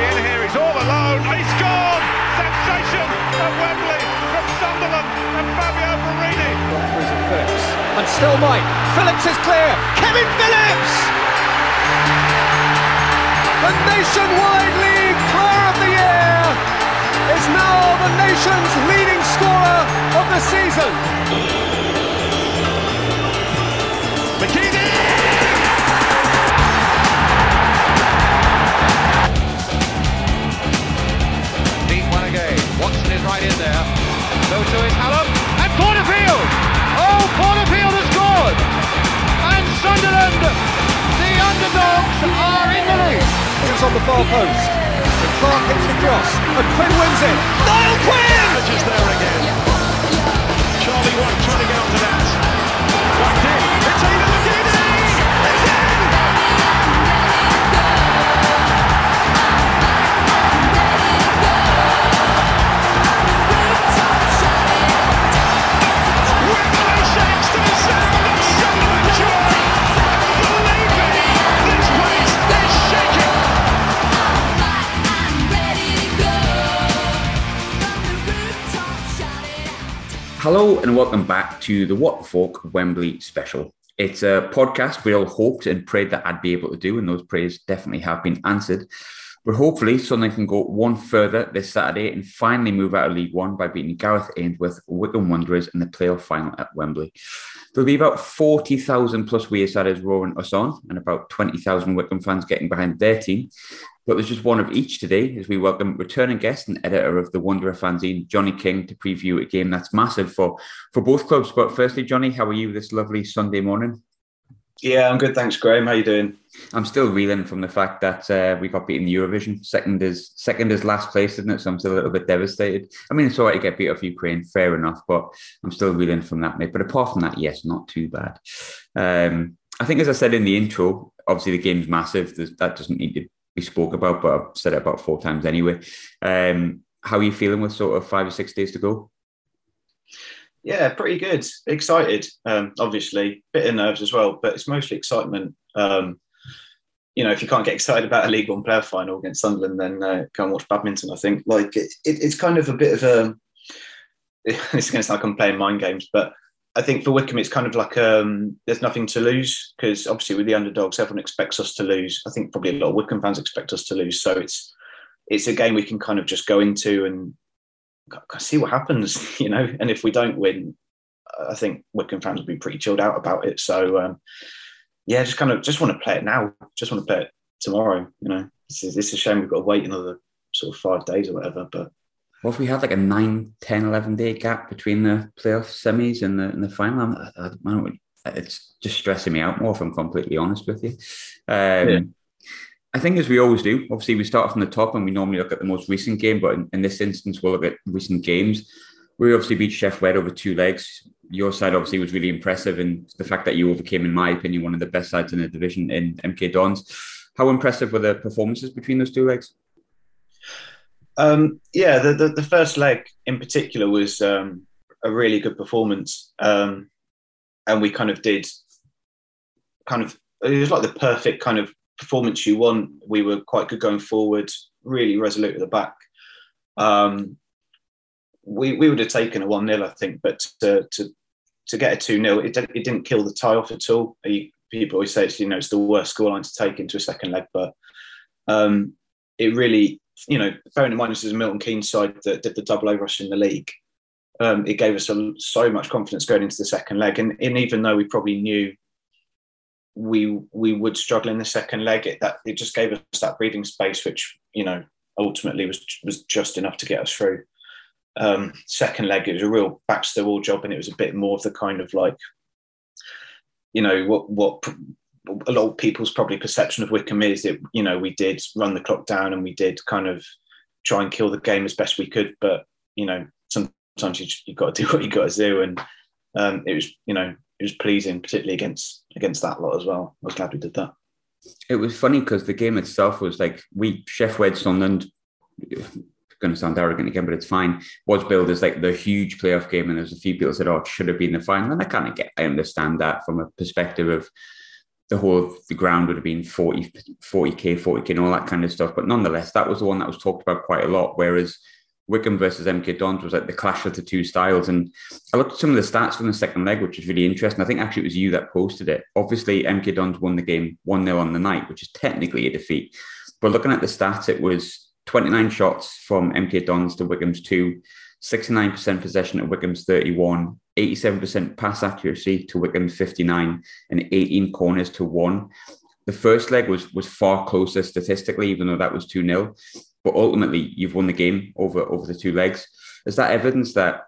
here. He's all alone. He's gone. Sensation at Wembley from Sunderland and Fabio Borini. Phillips. And still Mike. Phillips is clear. Kevin Phillips! The Nationwide League Player of the Year is now the nation's leading scorer of the season. Watson is right in there. So to is Halom. And Porterfield! Oh, Porterfield has scored! And Sunderland, the underdogs, are in the lead. It's on the far post. And Clark hits the cross. And Quinn wins it. Niall Quinn! Just there again. Charlie Wyke trying to get onto that. Wyke in. Hello and welcome back to the What the Folk Wembley special. It's a podcast we all hoped and prayed that I'd be able to do, and those prayers definitely have been answered. But hopefully, Sunderland can go one further this Saturday and finally move out of League One by beating Gareth Ainsworth Wycombe Wanderers in the playoff final at Wembley. There'll be about 40,000 plus Wearsiders roaring us on, and about 20,000 Wycombe fans getting behind their team. But there's just one of each today as we welcome returning guest and editor of the Wanderer fanzine, Johnny King, to preview a game that's massive for, for both clubs. But firstly, Johnny, how are you this lovely Sunday morning? Yeah, I'm good. Thanks, Graham. How you doing? I'm still reeling from the fact that uh, we got beaten in the Eurovision. Second is second is last place, isn't it? So I'm still a little bit devastated. I mean, it's all right to get beat off Ukraine, fair enough, but I'm still reeling from that, mate. But apart from that, yes, not too bad. Um, I think, as I said in the intro, obviously the game's massive. There's, that doesn't need to be spoke about, but I've said it about four times anyway. Um, how are you feeling with sort of five or six days to go? Yeah, pretty good. Excited, um, obviously. Bit of nerves as well, but it's mostly excitement. Um, you know, if you can't get excited about a League One player final against Sunderland, then uh, go and watch badminton. I think like it, it, it's kind of a bit of a. It's going to sound like I'm playing mind games, but I think for Wycombe, it's kind of like um, there's nothing to lose because obviously with the underdogs, everyone expects us to lose. I think probably a lot of Wycombe fans expect us to lose, so it's it's a game we can kind of just go into and see what happens, you know. And if we don't win, I think Wycombe fans will be pretty chilled out about it. So um, yeah, just kind of just want to play it now. Just want to play it tomorrow. You know, it's, it's a shame we've got to wait another sort of five days or whatever. But What if we had like a 9, 10, 11 day gap between the playoff semis and the, and the final? I, I, I don't, it's just stressing me out more, if I'm completely honest with you. Um, Yeah. I think, as we always do, obviously we start from the top and we normally look at the most recent game, but in, in this instance, we'll look at recent games. We obviously beat Sheff Wed over two legs. Your side obviously was really impressive, and the fact that you overcame, in my opinion, one of the best sides in the division in MK Dons. How impressive were the performances between those two legs? Um, yeah, the, the, the first leg in particular was um, a really good performance. Um, and we kind of did kind of, it was like the perfect kind of performance you want. We were quite good going forward, really resolute at the back. Um, we, we would have taken a 1 0, I think, but to, to, to get a 2 0, it, didn't- it didn't kill the tie off at all. People always say it's, you know, it's the worst scoreline to take into a second leg, but um, it really, you know, bearing in mind this is a Milton Keynes side that did the double over us in the league, um, it gave us a, so much confidence going into the second leg. And, and even though we probably knew we we would struggle in the second leg, it that it just gave us that breathing space, which you know ultimately was was just enough to get us through. Um, second leg, it was a real back to the wall job, and it was a bit more of the kind of like, you know, what what a lot of people's probably perception of Wycombe is that you know we did run the clock down and we did kind of try and kill the game as best we could, but you know sometimes you you got to do what you got to do, and um, it was you know it was pleasing, particularly against against that lot as well. I was glad we did that. It was funny because the game itself was like we Sheff Wed Sunderland. Going to sound arrogant again, but it's fine. Was billed as like the huge playoff game, and there's a few people said, "Oh, it should have been the final." And I kind of get, I understand that from a perspective of the whole the ground would have been 40, 40k, 40k, and all that kind of stuff. But nonetheless, that was the one that was talked about quite a lot. Whereas Wycombe versus MK Dons was like the clash of the two styles. And I looked at some of the stats from the second leg, which is really interesting. I think actually it was you that posted it. Obviously, MK Dons won the game 1 0 on the night, which is technically a defeat. But looking at the stats, it was 29 shots from MK Dons to Wycombe's 2, 69% possession at Wycombe's 31, 87% pass accuracy to Wycombe's 59, and 18 corners to 1. The first leg was was far closer statistically, even though that was 2 0 but ultimately you've won the game over over the two legs. Is that evidence that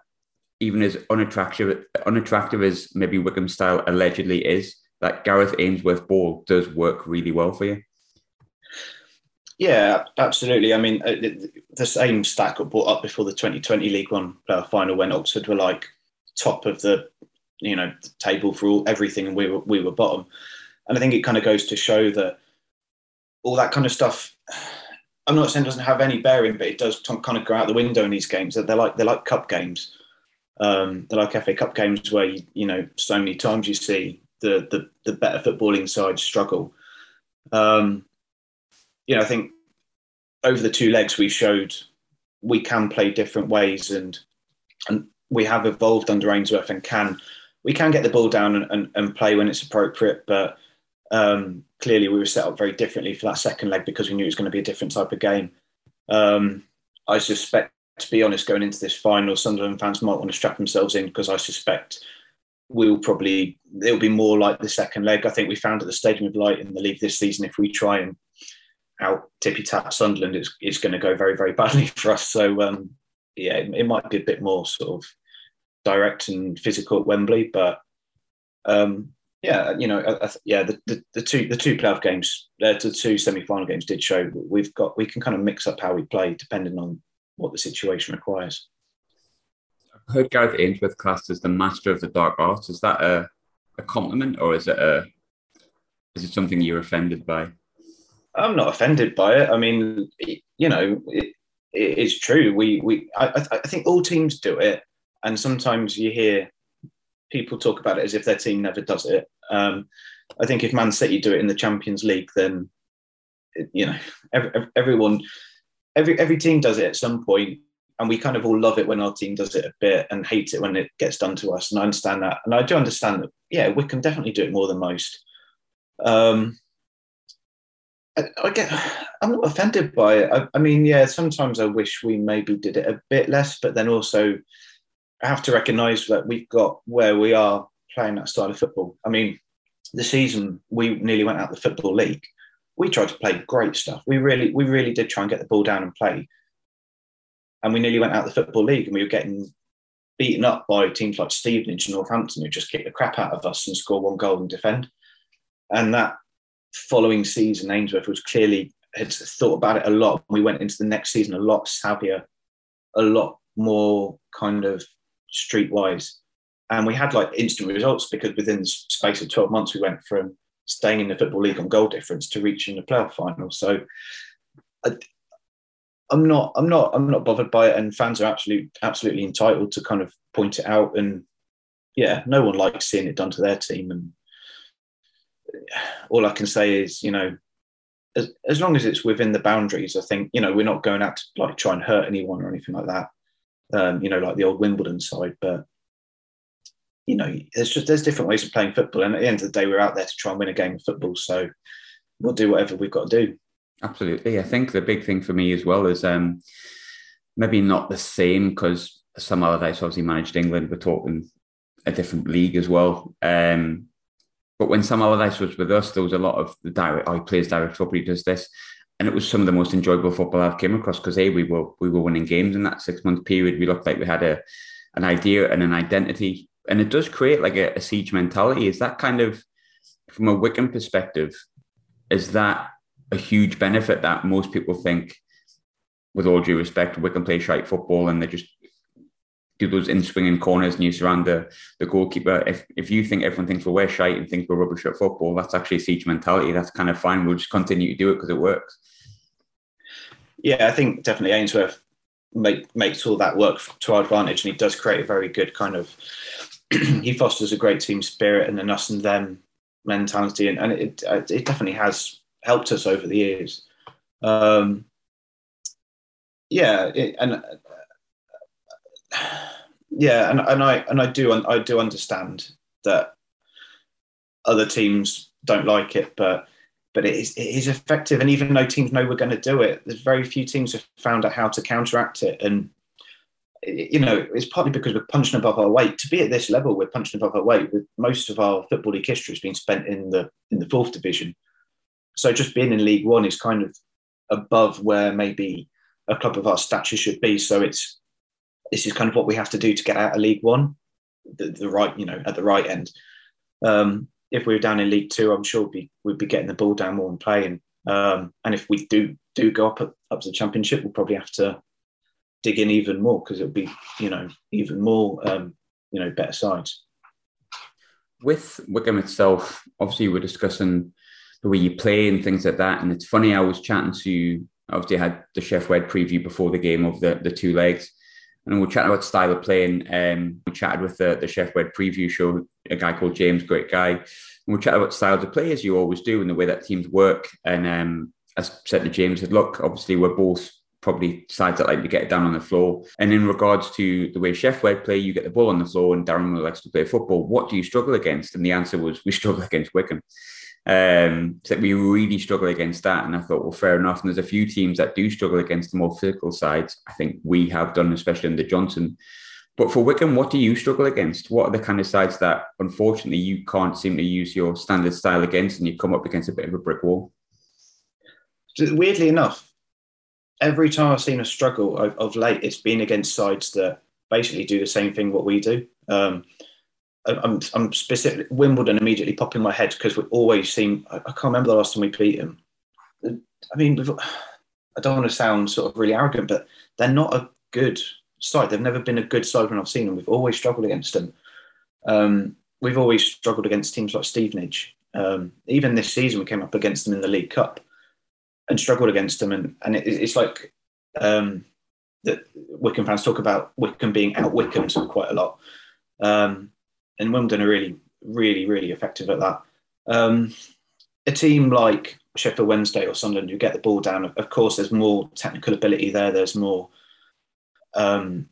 even as unattractive unattractive as maybe Wycombe style allegedly is, that Gareth Ainsworth ball does work really well for you? Yeah, absolutely. I mean, uh, the same stat got brought up before the 2020 League One final when Oxford were like top of the you know table for all everything, and we were we were bottom. And I think it kind of goes to show that all that kind of stuff I'm not saying doesn't have any bearing, but it does kind of go out the window in these games. That They're like they're like cup games. Um, they're like FA Cup games where you, you know so many times you see the the, the better footballing side struggle. Um, you know, I think over the two legs we showed we can play different ways, and and we have evolved under Ainsworth and can we can get the ball down and, and, and play when it's appropriate, but um, clearly, we were set up very differently for that second leg because we knew it was going to be a different type of game. Um, I suspect, to be honest, going into this final, Sunderland fans might want to strap themselves in because I suspect we'll probably it'll be more like the second leg. I think we found at the Stadium of Light in the league this season. If we try and out tippy tap Sunderland, it's, it's going to go very very badly for us. So um, yeah, it, it, might be a bit more sort of direct and physical at Wembley, but um, yeah, you know, I, I, yeah, the, the, the, two the two playoff games, uh, the two semi final games did show we've got we can kind of mix up how we play depending on what the situation requires. I heard Gareth Ainsworth classed as the master of the dark arts. Is that a, a compliment or is it a is it something you're offended by? I'm not offended by it. I mean, you know, it, it is true. We we I, I think all teams do it, and sometimes you hear people talk about it as if their team never does it. Um, I think if Man City do it in the Champions League, then you know every, everyone, every every team does it at some point, and we kind of all love it when our team does it a bit and hate it when it gets done to us. And I understand that, and I do understand that. Yeah, we can definitely do it more than most. Um, I, get, I'm not offended by it. I, I mean, yeah, sometimes I wish we maybe did it a bit less, but then also I have to recognise that we've got where we are playing that style of football. I mean, the season we nearly went out the football league. We tried to play great stuff. We really, we really did try and get the ball down and play. And we nearly went out the football league, and we were getting beaten up by teams like Stevenage and Northampton, who just kick the crap out of us and score one goal and defend. And that following season, Ainsworth was clearly had thought about it a lot. We went into the next season a lot savvier, a lot more kind of streetwise. And we had like instant results because within the space of 12 months we went from staying in the football league on goal difference to reaching the playoff final. So I, i'm not i'm not i'm not bothered by it and fans are absolutely absolutely entitled to kind of point it out. And yeah no one likes seeing it done to their team and all i can say is you know as, as long as it's within the boundaries i think you know we're not going out to like try and hurt anyone or anything like that um, you know like the old wimbledon side but you know, there's just there's different ways of playing football, and at the end of the day, we're out there to try and win a game of football. So we'll do whatever we've got to do. Absolutely, I think the big thing for me as well is um, maybe not the same because Sam Allardyce obviously managed England. We're talking a different league as well. Um, but when Sam Allardyce was with us, there was a lot of the direct. Oh, he plays direct football. He does this, and it was some of the most enjoyable football I've came across because a we were we were winning games in that six month period. We looked like we had a an idea and an identity and it does create like a, a siege mentality. Is that kind of from a Wycombe perspective? Is that a huge benefit that most people think, with all due respect, Wycombe play shite football and they just do those in swinging corners and you surround the, the goalkeeper. If if you think everyone thinks well, we're shite and think we're rubbish at football, that's actually a siege mentality. That's kind of fine. We'll just continue to do it because it works. Yeah, I think definitely Ainsworth make, makes all that work to our advantage, and he does create a very good kind of he fosters a great team spirit and an us and them mentality, and, and it it definitely has helped us over the years. Um, yeah, it, and yeah, and, and I and I do I do understand that other teams don't like it, but but it is, it is effective. And even though teams know we're going to do it, there's very few teams have found out how to counteract it. And you know, it's partly because we're punching above our weight. To be at this level, we're punching above our weight. With most of our football league history has been spent in the in the fourth division. So just being in League One is kind of above where maybe a club of our stature should be. So it's this is kind of what we have to do to get out of League One, the, the right, you know, at the right end. Um, if we were down in League Two, I'm sure we'd be, we'd be getting the ball down more and playing. Um, and if we do do go up up to the Championship, we'll probably have to dig in even more because it'll be, you know, even more, um, you know, better sides. With Wycombe itself, obviously we're discussing the way you play and things like that. And it's funny, I was chatting to obviously I had the Sheff Wed preview before the game of the, the two legs. And we are chatting about style of playing. Um, we chatted with the, the Sheff Wed preview show, a guy called James, great guy. And we chatted about styles of play as you always do and the way that teams work. And um, as said to James, said, look, obviously we're both probably sides that like to get down on the floor. And in regards to the way Sheff Wed play, you get the ball on the floor and Darren likes to play football. What do you struggle against? And the answer was we struggle against Wycombe. Um, so we really struggle against that. And I thought, well, fair enough. And there's a few teams that do struggle against the more physical sides. I think we have done, especially under Johnson. But for Wycombe, what do you struggle against? What are the kind of sides that unfortunately you can't seem to use your standard style against and you come up against a bit of a brick wall? Weirdly enough, every time I've seen a struggle of, of late, it's been against sides that basically do the same thing what we do. Um, I'm, I'm specific. Wimbledon immediately popping my head because we always seem. I, I, can't remember the last time we beat them. I mean, I don't want to sound sort of really arrogant, but they're not a good side. They've never been a good side when I've seen them. We've always struggled against them. Um, we've always struggled against teams like Stevenage. Um, even this season, we came up against them in the League Cup and struggled against them. And, and it, it's like um, that Wycombe fans talk about Wycombe being out Wycombe quite a lot. Um, and Wimbledon are really, really, really effective at that. Um, a team like Sheffield Wednesday or Sunderland who get the ball down, of course, there's more technical ability there. There's more, um,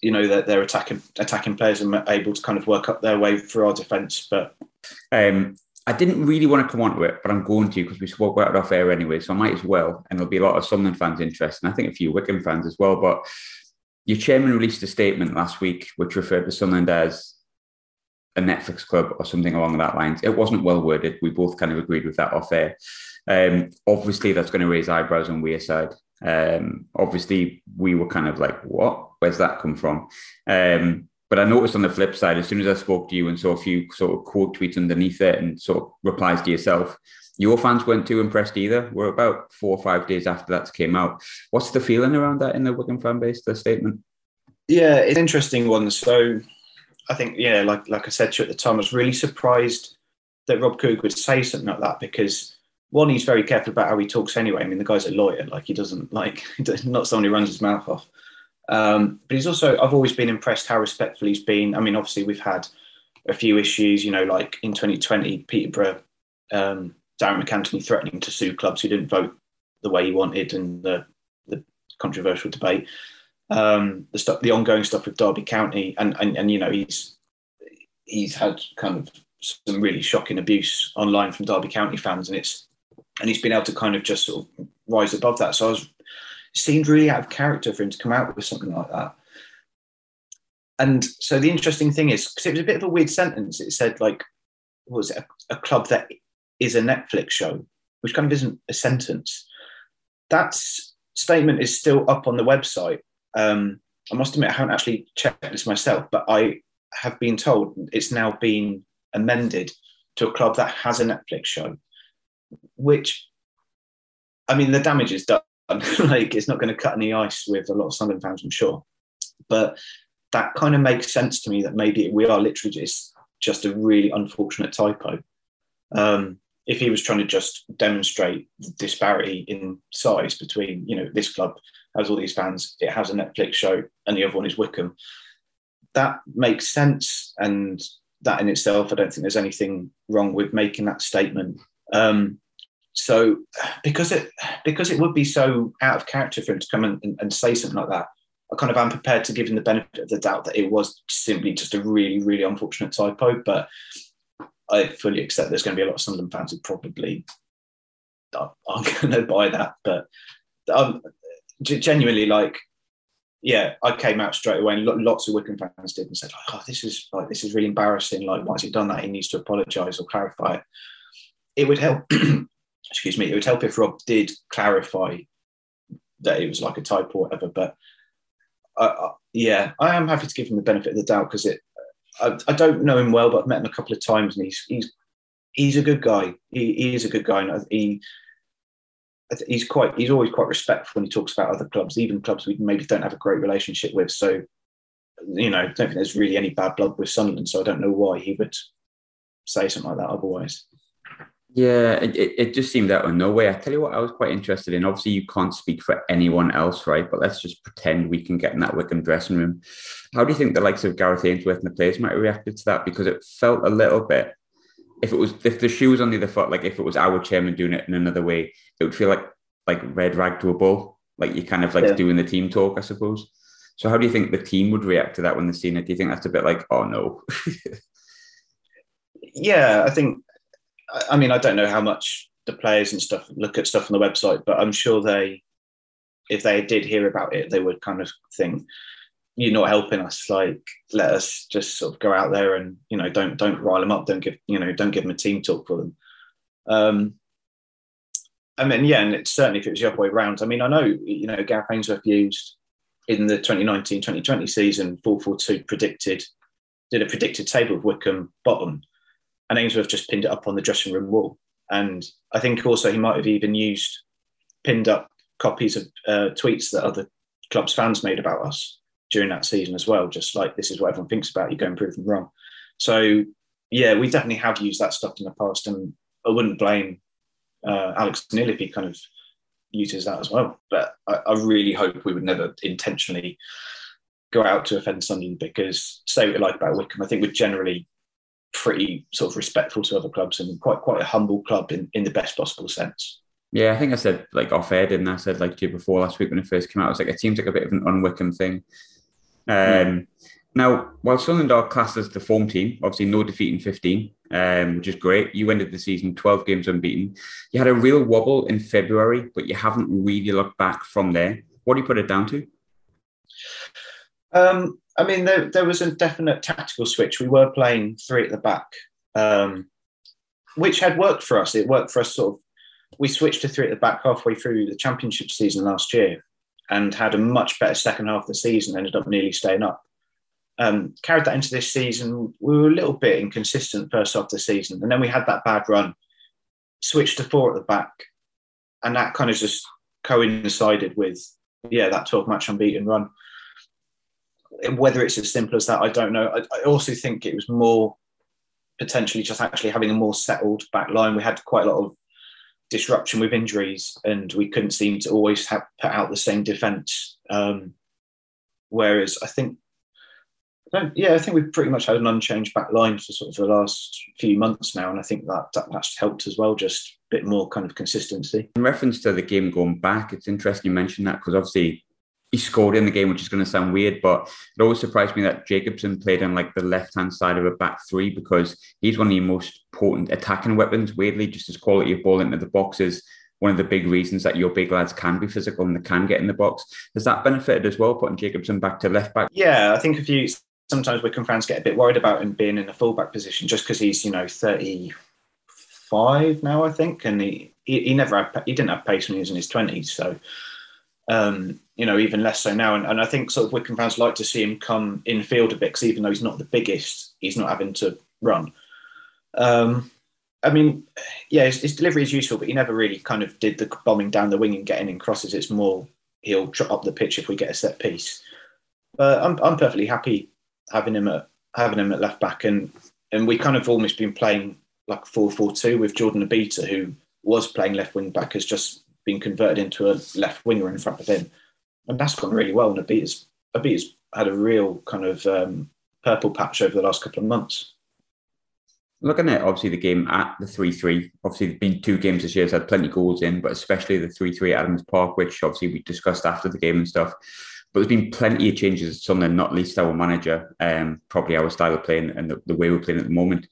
you know, that they're attacking attacking players and able to kind of work up their way through our defence. But um, I didn't really want to come on to it, but I'm going to because we spoke about it off air anyway, so I might as well. And there'll be a lot of Sunderland fans interested, and I think a few Wycombe fans as well. But your chairman released a statement last week which referred to Sunderland as a Netflix club or something along that lines. It wasn't well worded. We both kind of agreed with that off air. Um, obviously, that's going to raise eyebrows on Wearside. Um, obviously, we were kind of like, "What? Where's that come from?" Um, but I noticed on the flip side, as soon as I spoke to you and saw a few sort of quote tweets underneath it and sort of replies to yourself, your fans weren't too impressed either. We're about four or five days after that came out. What's the feeling around that in the Wycombe fan base? The statement. Yeah, it's interesting one. So I think, yeah, like like I said to you at the time, I was really surprised that Rob Couhig would say something like that because one, he's very careful about how he talks anyway. I mean, the guy's a lawyer; like he doesn't like not someone who runs his mouth off. Um, but he's also, I've always been impressed how respectful he's been. I mean, obviously we've had a few issues, you know, like in 2020, Peterborough, um, Darren MacAnthony threatening to sue clubs who didn't vote the way he wanted, and the the controversial debate um, the stuff, the ongoing stuff with Derby County, and, and and you know he's he's had kind of some really shocking abuse online from Derby County fans, and it's and he's been able to kind of just sort of rise above that. So I was it seemed really out of character for him to come out with something like that. And so the interesting thing is, because it was a bit of a weird sentence. It said like, was it a, a club that is a Netflix show, which kind of isn't a sentence. That statement is still up on the website, um, I must admit, I haven't actually checked this myself, but I have been told it's now been amended to a club that has a Netflix show, which, I mean, the damage is done. like, it's not going to cut any ice with a lot of Sunderland fans, I'm sure. But that kind of makes sense to me that maybe we are literally just, just a really unfortunate typo. Um, if he was trying to just demonstrate the disparity in size between, you know, this club has all these fans, it has a Netflix show, and the other one is Wycombe. That makes sense, and that in itself, I don't think there's anything wrong with making that statement. Um, so because it because it would be so out of character for him to come and, and, and say something like that, I kind of am prepared to give him the benefit of the doubt that it was simply just a really, really unfortunate typo. But I fully accept there's going to be a lot of Sunderland fans who probably aren't going to buy that. But um, genuinely, like, yeah, I came out straight away, and lots of Wycombe fans did, and said, "Oh, this is like this is really embarrassing. Like, has he done that? He needs to apologise or clarify it." It would help. excuse me. It would help if Rob did clarify that it was like a typo or whatever. But uh, yeah, I am happy to give him the benefit of the doubt because it. I, I, don't know him well, but I've met him a couple of times, and he's he's he's a good guy. He, he is a good guy, and he he's quite he's always quite respectful when he talks about other clubs, even clubs we maybe don't have a great relationship with. So, you know, I don't think there's really any bad blood with Sunderland. So I don't know why he would say something like that otherwise. Yeah, it, it just seemed out of nowhere. I tell you what, I was quite interested in. Obviously, you can't speak for anyone else, right? But let's just pretend we can get in that Wycombe dressing room. How do you think the likes of Gareth Ainsworth and the players might have reacted to that? Because it felt a little bit, if it was, if the shoe was on the other foot, like if it was our chairman doing it in another way, it would feel like like red rag to a bull. Like you're kind of like yeah. doing the team talk, I suppose. So how do you think the team would react to that when they seen it? Do you think that's a bit like, oh no? yeah, I think I mean, I don't know how much the players and stuff look at stuff on the website, but I'm sure they, if they did hear about it, they would kind of think, "You're not helping us. Like, let us just sort of go out there and you know, don't don't rile them up. Don't give you know, don't give them a team talk for them." Um, I mean, yeah, and it's certainly if it was the other way around. I mean, I know you know Gareth Ainsworth used in the 2019-2020 season 442 predicted did a predicted table of Wycombe bottom and Ainsworth just pinned it up on the dressing room wall. And I think also he might have even used pinned up copies of uh, tweets that other clubs fans made about us during that season as well. Just like this is what everyone thinks about you, go and prove them wrong. So yeah, we definitely have used that stuff in the past, and I wouldn't blame uh, Alex Neil if he kind of uses that as well. But I, I really hope we would never intentionally go out to offend Sunderland because say what you like about Wycombe, I think we're generally pretty sort of respectful to other clubs and quite quite a humble club in, in the best possible sense. Yeah, I think I said like off air, didn't I? I said like to you before last week when it first came out, I was like, it seems like a bit of an unwickham thing. Um, mm. Now, while Sunderland are classed as the form team, obviously no defeat in 15, um, which is great. You ended the season 12 games unbeaten. You had a real wobble in February, but you haven't really looked back from there. What do you put it down to? Um, I mean, there, there was a definite tactical switch. We were playing three at the back, um, which had worked for us. It worked for us sort of. We switched to three at the back halfway through the championship season last year and had a much better second half of the season, ended up nearly staying up. Um, carried that into this season. We were a little bit inconsistent first half of the season, and then we had that bad run, switched to four at the back, and that kind of just coincided with yeah that 12 match unbeaten run whether it's as simple as that, I don't know. I, I, also think it was more potentially just actually having a more settled back line. We had quite a lot of disruption with injuries, and we couldn't seem to always have put out the same defence. Um, whereas I think, I yeah, I think we've pretty much had an unchanged back line for sort of the last few months now, and I think that, that that's helped as well. Just a bit more kind of consistency. In reference to the game going back, it's interesting you mentioned that because obviously he scored in the game, which is going to sound weird, but it always surprised me that Jacobson played on like the left hand side of a back three because he's one of the most potent attacking weapons. Weirdly, just his quality of ball into the box is one of the big reasons that your big lads can be physical and they can get in the box. Has that benefited as well, putting Jacobson back to left back? Yeah, I think if you sometimes Wycombe fans get a bit worried about him being in a fullback position just because he's you know thirty five now, I think, and he, he he never had he didn't have pace when he was in his twenties, so. Um, you know, even less so now. And, and I think sort of Wycombe fans like to see him come in field a bit because even though he's not the biggest, he's not having to run. Um, I mean, yeah, his, his, delivery is useful, but he never really kind of did the bombing down the wing and getting in crosses. It's more he'll trot up the pitch if we get a set piece. But I'm, I'm perfectly happy having him at having him at left back, and and we kind of almost been playing like four four two with Jordan Obita, who was playing left wing back, has just been converted into a left winger in front of him and that's gone really well. And Obita's, Obita's had a real kind of um, purple patch over the last couple of months. looking at obviously the game at the 3 3, obviously, there's been two games this year that's had plenty of goals in, but especially the 3 3 at Adams Park, which obviously we discussed after the game and stuff. But there's been plenty of changes Sunderland, not least our manager, um, probably our style of playing and the, the way we're playing at the moment.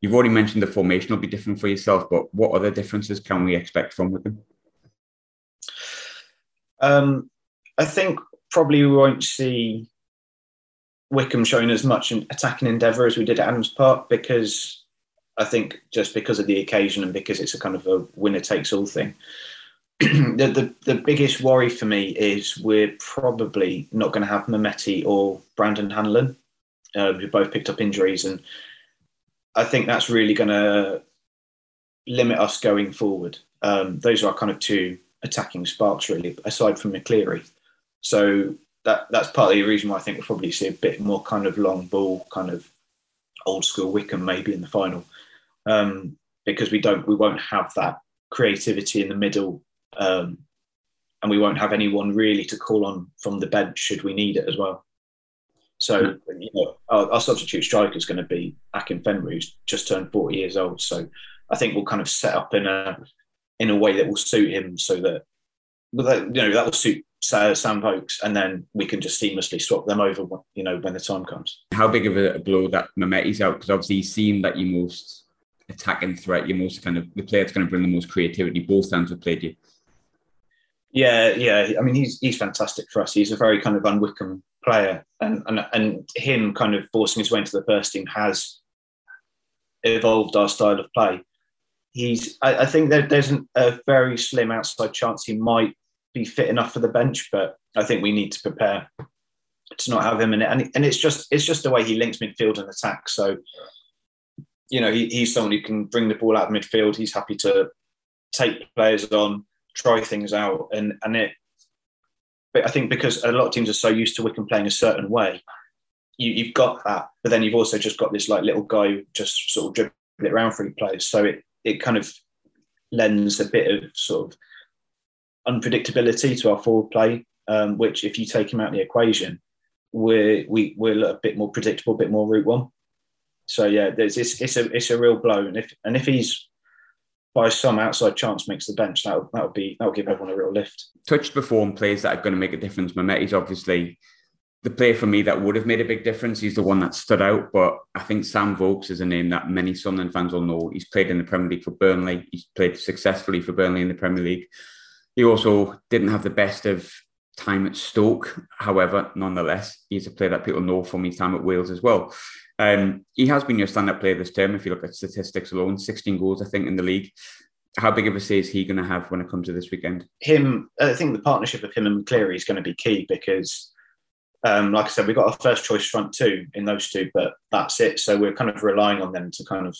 You've already mentioned the formation will be different for yourself, but what other differences can we expect from Wycombe? Um, I think probably we won't see Wycombe showing as much an attacking endeavour as we did at Adams Park because I think just because of the occasion and because it's a kind of a winner takes all thing. the, the, the biggest worry for me is we're probably not going to have Mehmeti or Brandon Hanlan, um, who both picked up injuries, and I think that's really going to limit us going forward. Um, those are our kind of two attacking sparks, really, aside from McCleary. So that that's partly the reason why I think we'll probably see a bit more kind of long ball, kind of old school Wycombe maybe in the final, um, because we don't we won't have that creativity in the middle, um, and we won't have anyone really to call on from the bench should we need it as well. So you know, our, our substitute striker is going to be Akin Akinfenwa, who's just turned forty years old. So I think we'll kind of set up in a in a way that will suit him, so that, that you know that will suit Sam Vokes, and then we can just seamlessly swap them over, you know, when the time comes. How big of a blow that Mehmeti's out? Because obviously he's seen that you most attacking threat, you most kind of the player that's going to bring the most creativity. Both times have played you. Yeah, yeah. I mean, he's he's fantastic for us. He's a very kind of unwickham player, and and and him kind of forcing his way into the first team has evolved our style of play. He's. I, I think that there's an, a very slim outside chance he might be fit enough for the bench, but I think we need to prepare to not have him in it. And, and it's just it's just the way he links midfield and attack. So, you know, he, he's someone who can bring the ball out of midfield. He's happy to take players on, try things out, and and it. But I think because a lot of teams are so used to Wycombe playing a certain way, you, you've got that. But then you've also just got this like little guy who just sort of dribble it around for players. So it it kind of lends a bit of sort of unpredictability to our forward play, um, which if you take him out of the equation, we're we, we're a bit more predictable, a bit more route one. So yeah, it's, it's, it's a it's a real blow, and if and if he's by some outside chance makes the bench, that that would be that'll give everyone a real lift. Touched before on players that are going to make a difference. Mehmeti's obviously the player for me that would have made a big difference. He's the one that stood out, but I think Sam Vokes is a name that many Sunderland fans will know. He's played in the Premier League for Burnley. He's played successfully for Burnley in the Premier League. He also didn't have the best of time at Stoke. However, nonetheless, he's a player that people know from his time at Wales as well. Um, he has been your stand-up player this term. If you look at statistics alone, 16 goals, I think, in the league. How big of a say is he going to have when it comes to this weekend? Him, I think the partnership of him and McCleary is going to be key because, um, like I said, we've got our first choice front two in those two, but that's it. So we're kind of relying on them to kind of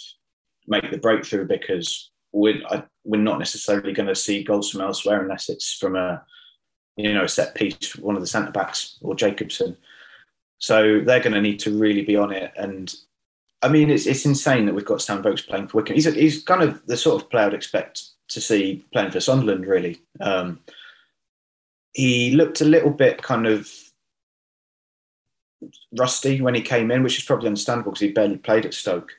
make the breakthrough because we're, I, we're not necessarily going to see goals from elsewhere unless it's from a you know set piece one of the centre backs or Jacobson. So they're going to need to really be on it. And I mean, it's it's insane that we've got Sam Vokes playing for Wycombe. He's a, he's kind of the sort of player I'd expect to see playing for Sunderland. Really, um, he looked a little bit kind of rusty when he came in, which is probably understandable because he barely played at Stoke.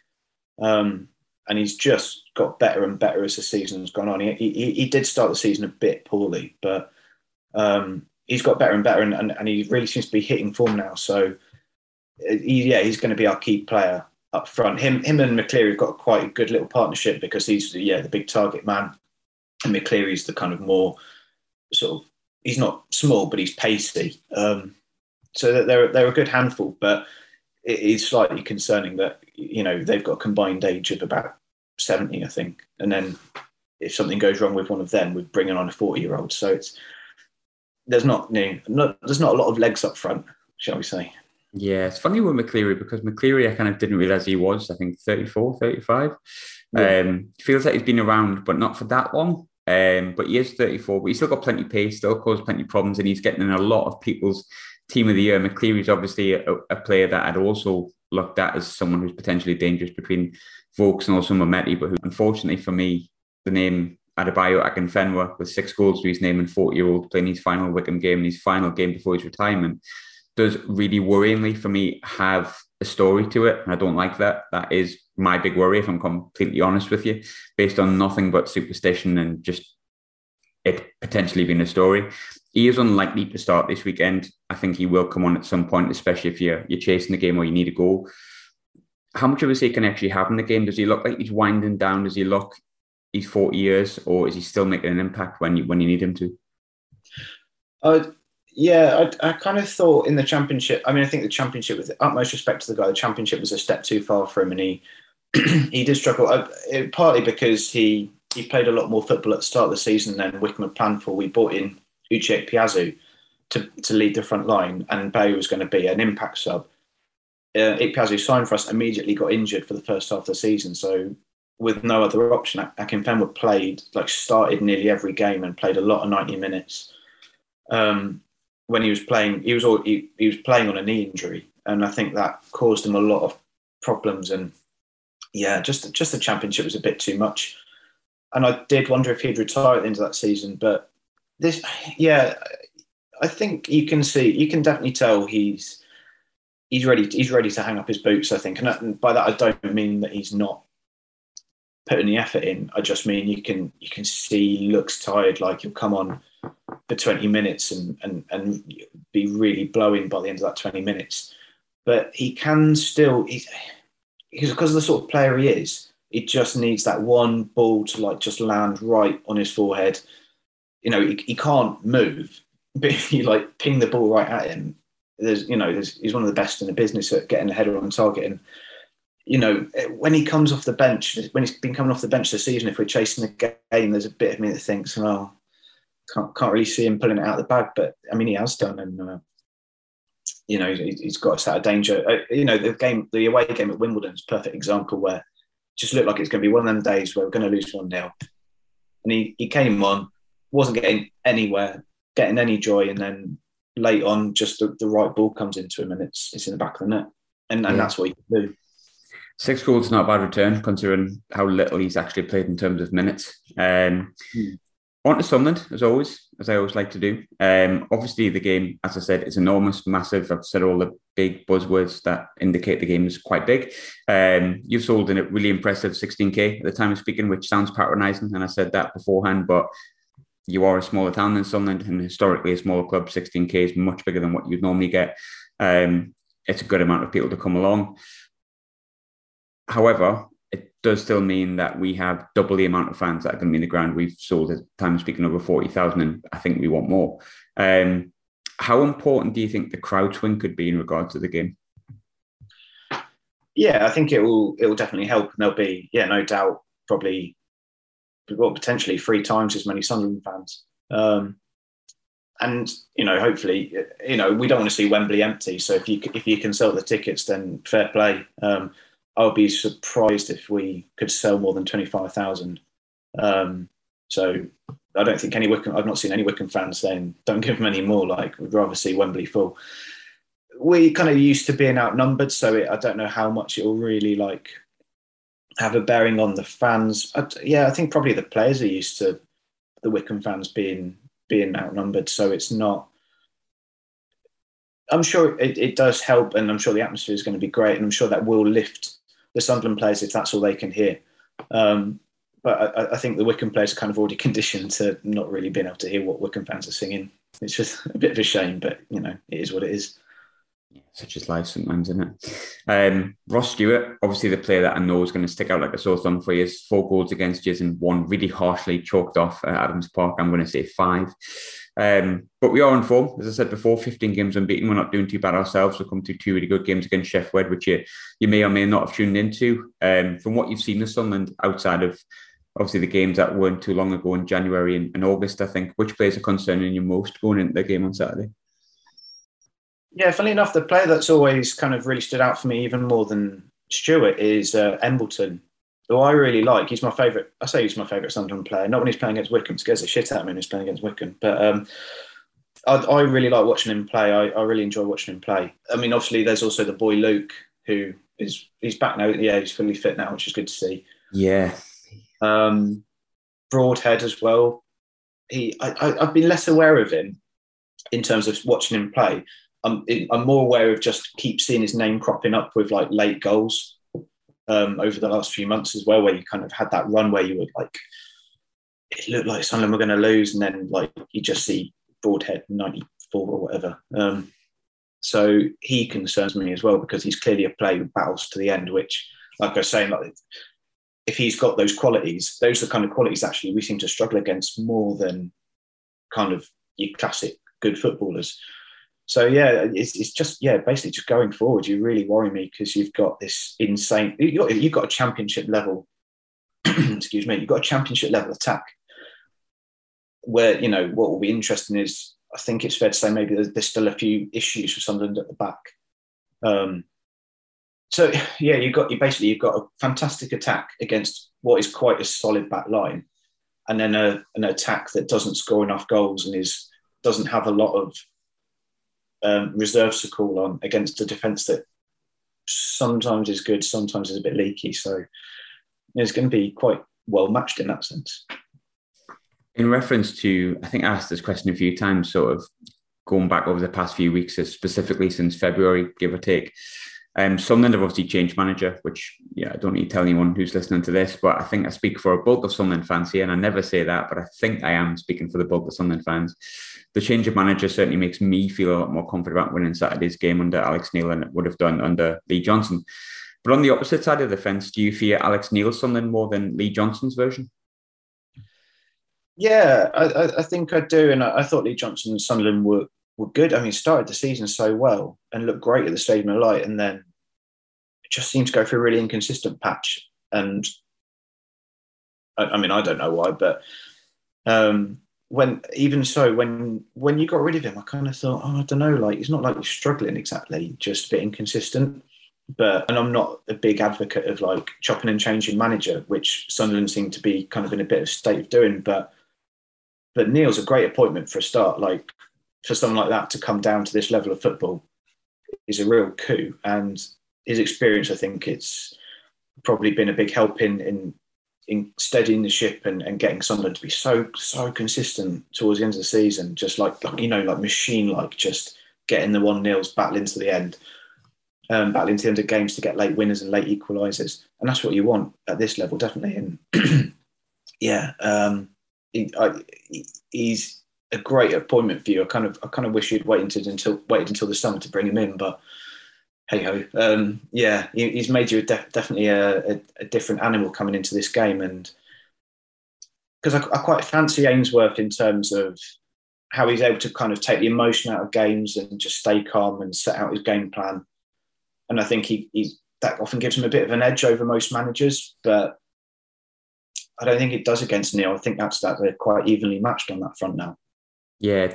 Um, and he's just got better and better as the season's gone on. He, he, he did start the season a bit poorly, but um, he's got better and better, and, and, and, he really seems to be hitting form now. So, uh, he, yeah, he's going to be our key player up front. Him, him and McCleary have got quite a good little partnership because he's yeah the big target man, and McCleary's the kind of more sort of he's not small but he's pacey. Um, so they're they're a good handful, but it is slightly concerning that you know they've got a combined age of about 70, I think. And then if something goes wrong with one of them, we're bringing on a 40 year old. So it's, there's not, you know, not, there's not a lot of legs up front, shall we say. Yeah, it's funny with McCleary because McCleary, I kind of didn't realize he was, I think, 34, 35. Yeah. Um, feels like he's been around, but not for that long. Um, but he is 34, but he's still got plenty of pace, still caused plenty of problems, and he's getting in a lot of people's team of the year. McCleary's obviously a, a player that I'd also looked at as someone who's potentially dangerous between Vokes and also Mehmeti, but who, unfortunately for me, the name Adebayo Akinfenwa with six goals to his name and 40 year old playing his final Wycombe game and his final game before his retirement does really worryingly for me have a story to it, and I don't like that. That is my big worry, if I'm completely honest with you, based on nothing but superstition and just it potentially being a story. He is unlikely to start this weekend. I think he will come on at some point, especially if you're you're chasing the game or you need a goal. How much of a say can actually have in the game? Does he look like he's winding down? Does he look he's 40 years, or is he still making an impact when you when you need him to? Uh, yeah, I, I kind of thought in the championship. I mean, I think the championship, with the utmost respect to the guy, the championship was a step too far for him, and he he did struggle. Uh, it, partly because he he played a lot more football at the start of the season than Wycombe had planned for. We bought in Uche Ikpeazu to, to lead the front line, and Bay was going to be an impact sub. Uh, Ikpeazu signed for us, immediately got injured for the first half of the season. So, with no other option, Akinfenwa played, like, started nearly every game and played a lot of 90 minutes. Um, when he was playing, he was all, he, he was playing on a knee injury, and I think that caused him a lot of problems. And yeah, just just the championship was a bit too much and I did wonder if he'd retire at the end of that season. But this, yeah, I think you can see, you can definitely tell he's he's ready. He's ready to hang up his boots. I think, and by that I don't mean that he's not putting the effort in. I just mean you can you can see he looks tired. Like he'll come on for twenty minutes and and and be really blowing by the end of that twenty minutes. But he can still. He's because of the sort of player he is it just needs that one ball to like just land right on his forehead. You know, he, he can't move, but if you like ping the ball right at him, there's you know, there's, he's one of the best in the business at getting a header on target. And you know, when he comes off the bench, when he's been coming off the bench this season, if we're chasing the game, there's a bit of me that thinks, well, can't can't really see him pulling it out of the bag. But I mean, he has done, and uh, you know, he's got us out of danger. Uh, you know, the game, the away game at Wimbledon is a perfect example where just looked like it's going to be one of them days where we're going to lose 1 0. And he, he came on, wasn't getting anywhere, getting any joy. And then late on, just the, the right ball comes into him and it's, it's in the back of the net. And, and yeah. that's what he can do. Six goals is not a bad return considering how little he's actually played in terms of minutes. Um, hmm. On to Sunderland, as always, as I always like to do. Um, obviously, the game, as I said, is enormous, massive. I've said all the big buzzwords that indicate the game is quite big. Um, you've sold in a really impressive 16k at the time of speaking, which sounds patronising, and I said that beforehand, but you are a smaller town than Sunderland, and historically, a smaller club, 16k is much bigger than what you'd normally get. Um, it's a good amount of people to come along. However, it does still mean that we have double the amount of fans that are going to be in the ground. We've sold at time speaking over 40,000 and I think we want more. Um, how important do you think the crowd swing could be in regards to the game? Yeah, I think it will it will definitely help. And there'll be, yeah, no doubt, probably well, potentially three times as many Sunderland fans. Um, and you know, hopefully, you know, we don't want to see Wembley empty. So if you if you can sell the tickets, then fair play. Um, I would be surprised if we could sell more than 25,000. Um, so I don't think any Wycombe, I've not seen any Wycombe fans saying, don't give them any more, like, we'd rather see Wembley full. We kind of used to being outnumbered, so it, I don't know how much it will really like have a bearing on the fans. I, yeah, I think probably the players are used to the Wycombe fans being being outnumbered, so it's not. I'm sure it, it does help, and I'm sure the atmosphere is going to be great, and I'm sure that will lift the Sunderland players if that's all they can hear. Um, but I, I, think the Wycombe players are kind of already conditioned to not really being able to hear what Wycombe fans are singing. It's just a bit of a shame, but you know, it is what it is. Such as life sometimes, isn't it? Um, Ross Stewart, obviously the player that I know is going to stick out like a sore thumb for you, is four goals against you and one really harshly chalked off at Adams Park. I'm going to say five. Um, but we are on form, as I said before, 15 games unbeaten. We're not doing too bad ourselves. We've come to two really good games against Sheffield, which you, you may or may not have tuned into. Um, from what you've seen of Sunderland outside of obviously the games that weren't too long ago in January and, and August, I think, which players are concerning you most going into the game on Saturday? Yeah, funny enough, the player that's always kind of really stood out for me, even more than Stewart, is uh, Embleton who I really like. He's my favourite. I say he's my favourite Sunderland player. Not when he's playing against Wycombe. Scares the shit out of me when he's playing against Wycombe. But um, I, I, really like watching him play. I, I, really enjoy watching him play. I mean, obviously, there's also the boy Luke, who is he's back now. Yeah, he's fully fit now, which is good to see. Yeah. Um, Broadhead as well. He, I, I've been less aware of him in terms of watching him play, I'm I'm more aware of just keep seeing his name cropping up with like late goals um, over the last few months as well, where you kind of had that run where you were like it looked like Sunderland were going to lose, and then like you just see Broadhead ninety four or whatever. Um, so he concerns me as well because he's clearly a player who battles to the end, which, like I was saying, like if he's got those qualities, those are the kind of qualities actually we seem to struggle against more than kind of your classic good footballers. So yeah, it's, it's just yeah, basically just going forward. You really worry me because you've got this insane. You've got, you've got a championship level. excuse me. You've got a championship level attack. Where you know what will be interesting is I think it's fair to say maybe there's, there's still a few issues for Sunderland at the back. Um, so yeah, you've got you basically you've got a fantastic attack against what is quite a solid back line, and then a, an attack that doesn't score enough goals and is doesn't have a lot of um, reserves to call on against a defence that sometimes is good, sometimes is a bit leaky. So it's going to be quite well matched in that sense. In reference to, I think I asked this question a few times, sort of going back over the past few weeks, specifically since February, give or take. Um, Sunderland have obviously changed manager, which yeah, I don't need to tell anyone who's listening to this, but I think I speak for a bulk of Sunderland fans here, and I never say that, but I think I am speaking for the bulk of Sunderland fans the change of manager certainly makes me feel a lot more confident about winning Saturday's game under Alex Neil than it would have done under Lee Johnson. But on the opposite side of the fence, do you fear Alex Neil's something more than Lee Johnson's version? Yeah, I, I think I do. And I, I, thought Lee Johnson and Sunderland were, were good. I mean, started the season so well and looked great at the Stadium of Light. And then it just seemed to go through a really inconsistent patch. And I, I mean, I don't know why, but um, when even so when when you got rid of him i kind of thought oh i don't know like he's not like he's struggling exactly just a bit inconsistent but and i'm not a big advocate of like chopping and changing manager which sunderland seem to be kind of in a bit of state of doing but but neil's a great appointment for a start like for someone like that to come down to this level of football is a real coup and his experience i think it's probably been a big help in in in steadying the ship and, and getting Sunderland to be so so consistent towards the end of the season, just like, you know, like machine like, just getting the one nils battling to the end, um, battling to the end of games to get late winners and late equalisers, and that's what you want at this level, definitely. And yeah, um, he, I, he's a great appointment for you. I kind of I kind of wish you'd waited until waited until the summer to bring him in, but hey ho. Um, yeah, he, he's made you a def- definitely a, a, a, different animal coming into this game, and because I, I, quite fancy Ainsworth in terms of how he's able to kind of take the emotion out of games and just stay calm and set out his game plan. And I think he, he that often gives him a bit of an edge over most managers, but I don't think it does against Neil. I think that's that they're quite evenly matched on that front now. Yeah,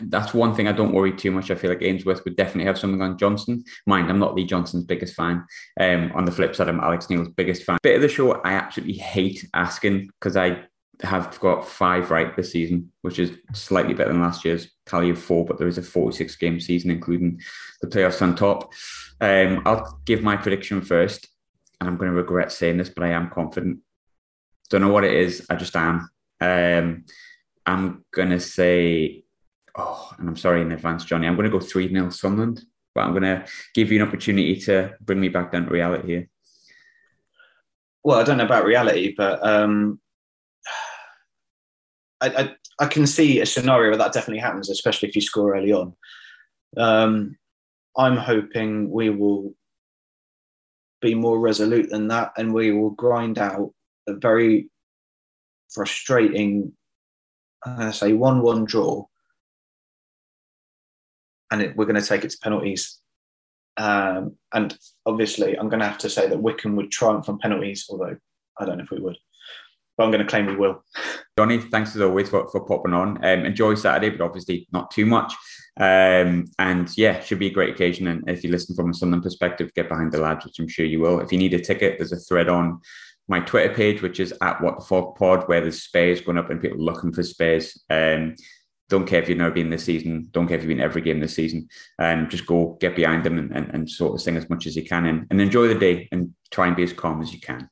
that's one thing I don't worry too much. I feel like Ainsworth would definitely have something on Johnson. Mind, I'm not Lee Johnson's biggest fan. Um, on the flip side, I'm Alex Neil's biggest fan. Bit of the show I absolutely hate asking because I have got five right this season, which is slightly better than last year's tally of four, but there is a 46 game season, including the playoffs on top. Um, I'll give my prediction first, and I'm going to regret saying this, but I am confident. Don't know what it is, I just am. Um, I'm gonna say, oh, and I'm sorry in advance, Johnny. I'm gonna go three 0 Sunderland, but I'm gonna give you an opportunity to bring me back down to reality here. Well, I don't know about reality, but um, I, I, I can see a scenario where that definitely happens, especially if you score early on. Um, I'm hoping we will be more resolute than that, and we will grind out a very frustrating I'm going to say 1 1 draw. And it, we're going to take it to penalties. Um, and obviously, I'm going to have to say that Wycombe would triumph on penalties, although I don't know if we would. But I'm going to claim we will. Johnny, thanks as always for, for popping on. Um, enjoy Saturday, but obviously not too much. Um, and yeah, should be a great occasion. And if you listen from a Sunderland perspective, get behind the lads, which I'm sure you will. If you need a ticket, there's a thread on my Twitter page, which is at What the Fork Pod, where there's spares going up and people looking for spares. Um, don't care if you've never been this season. Don't care if you've been every game this season. Um, just go get behind them and, and, and sort of sing as much as you can and, and enjoy the day and try and be as calm as you can.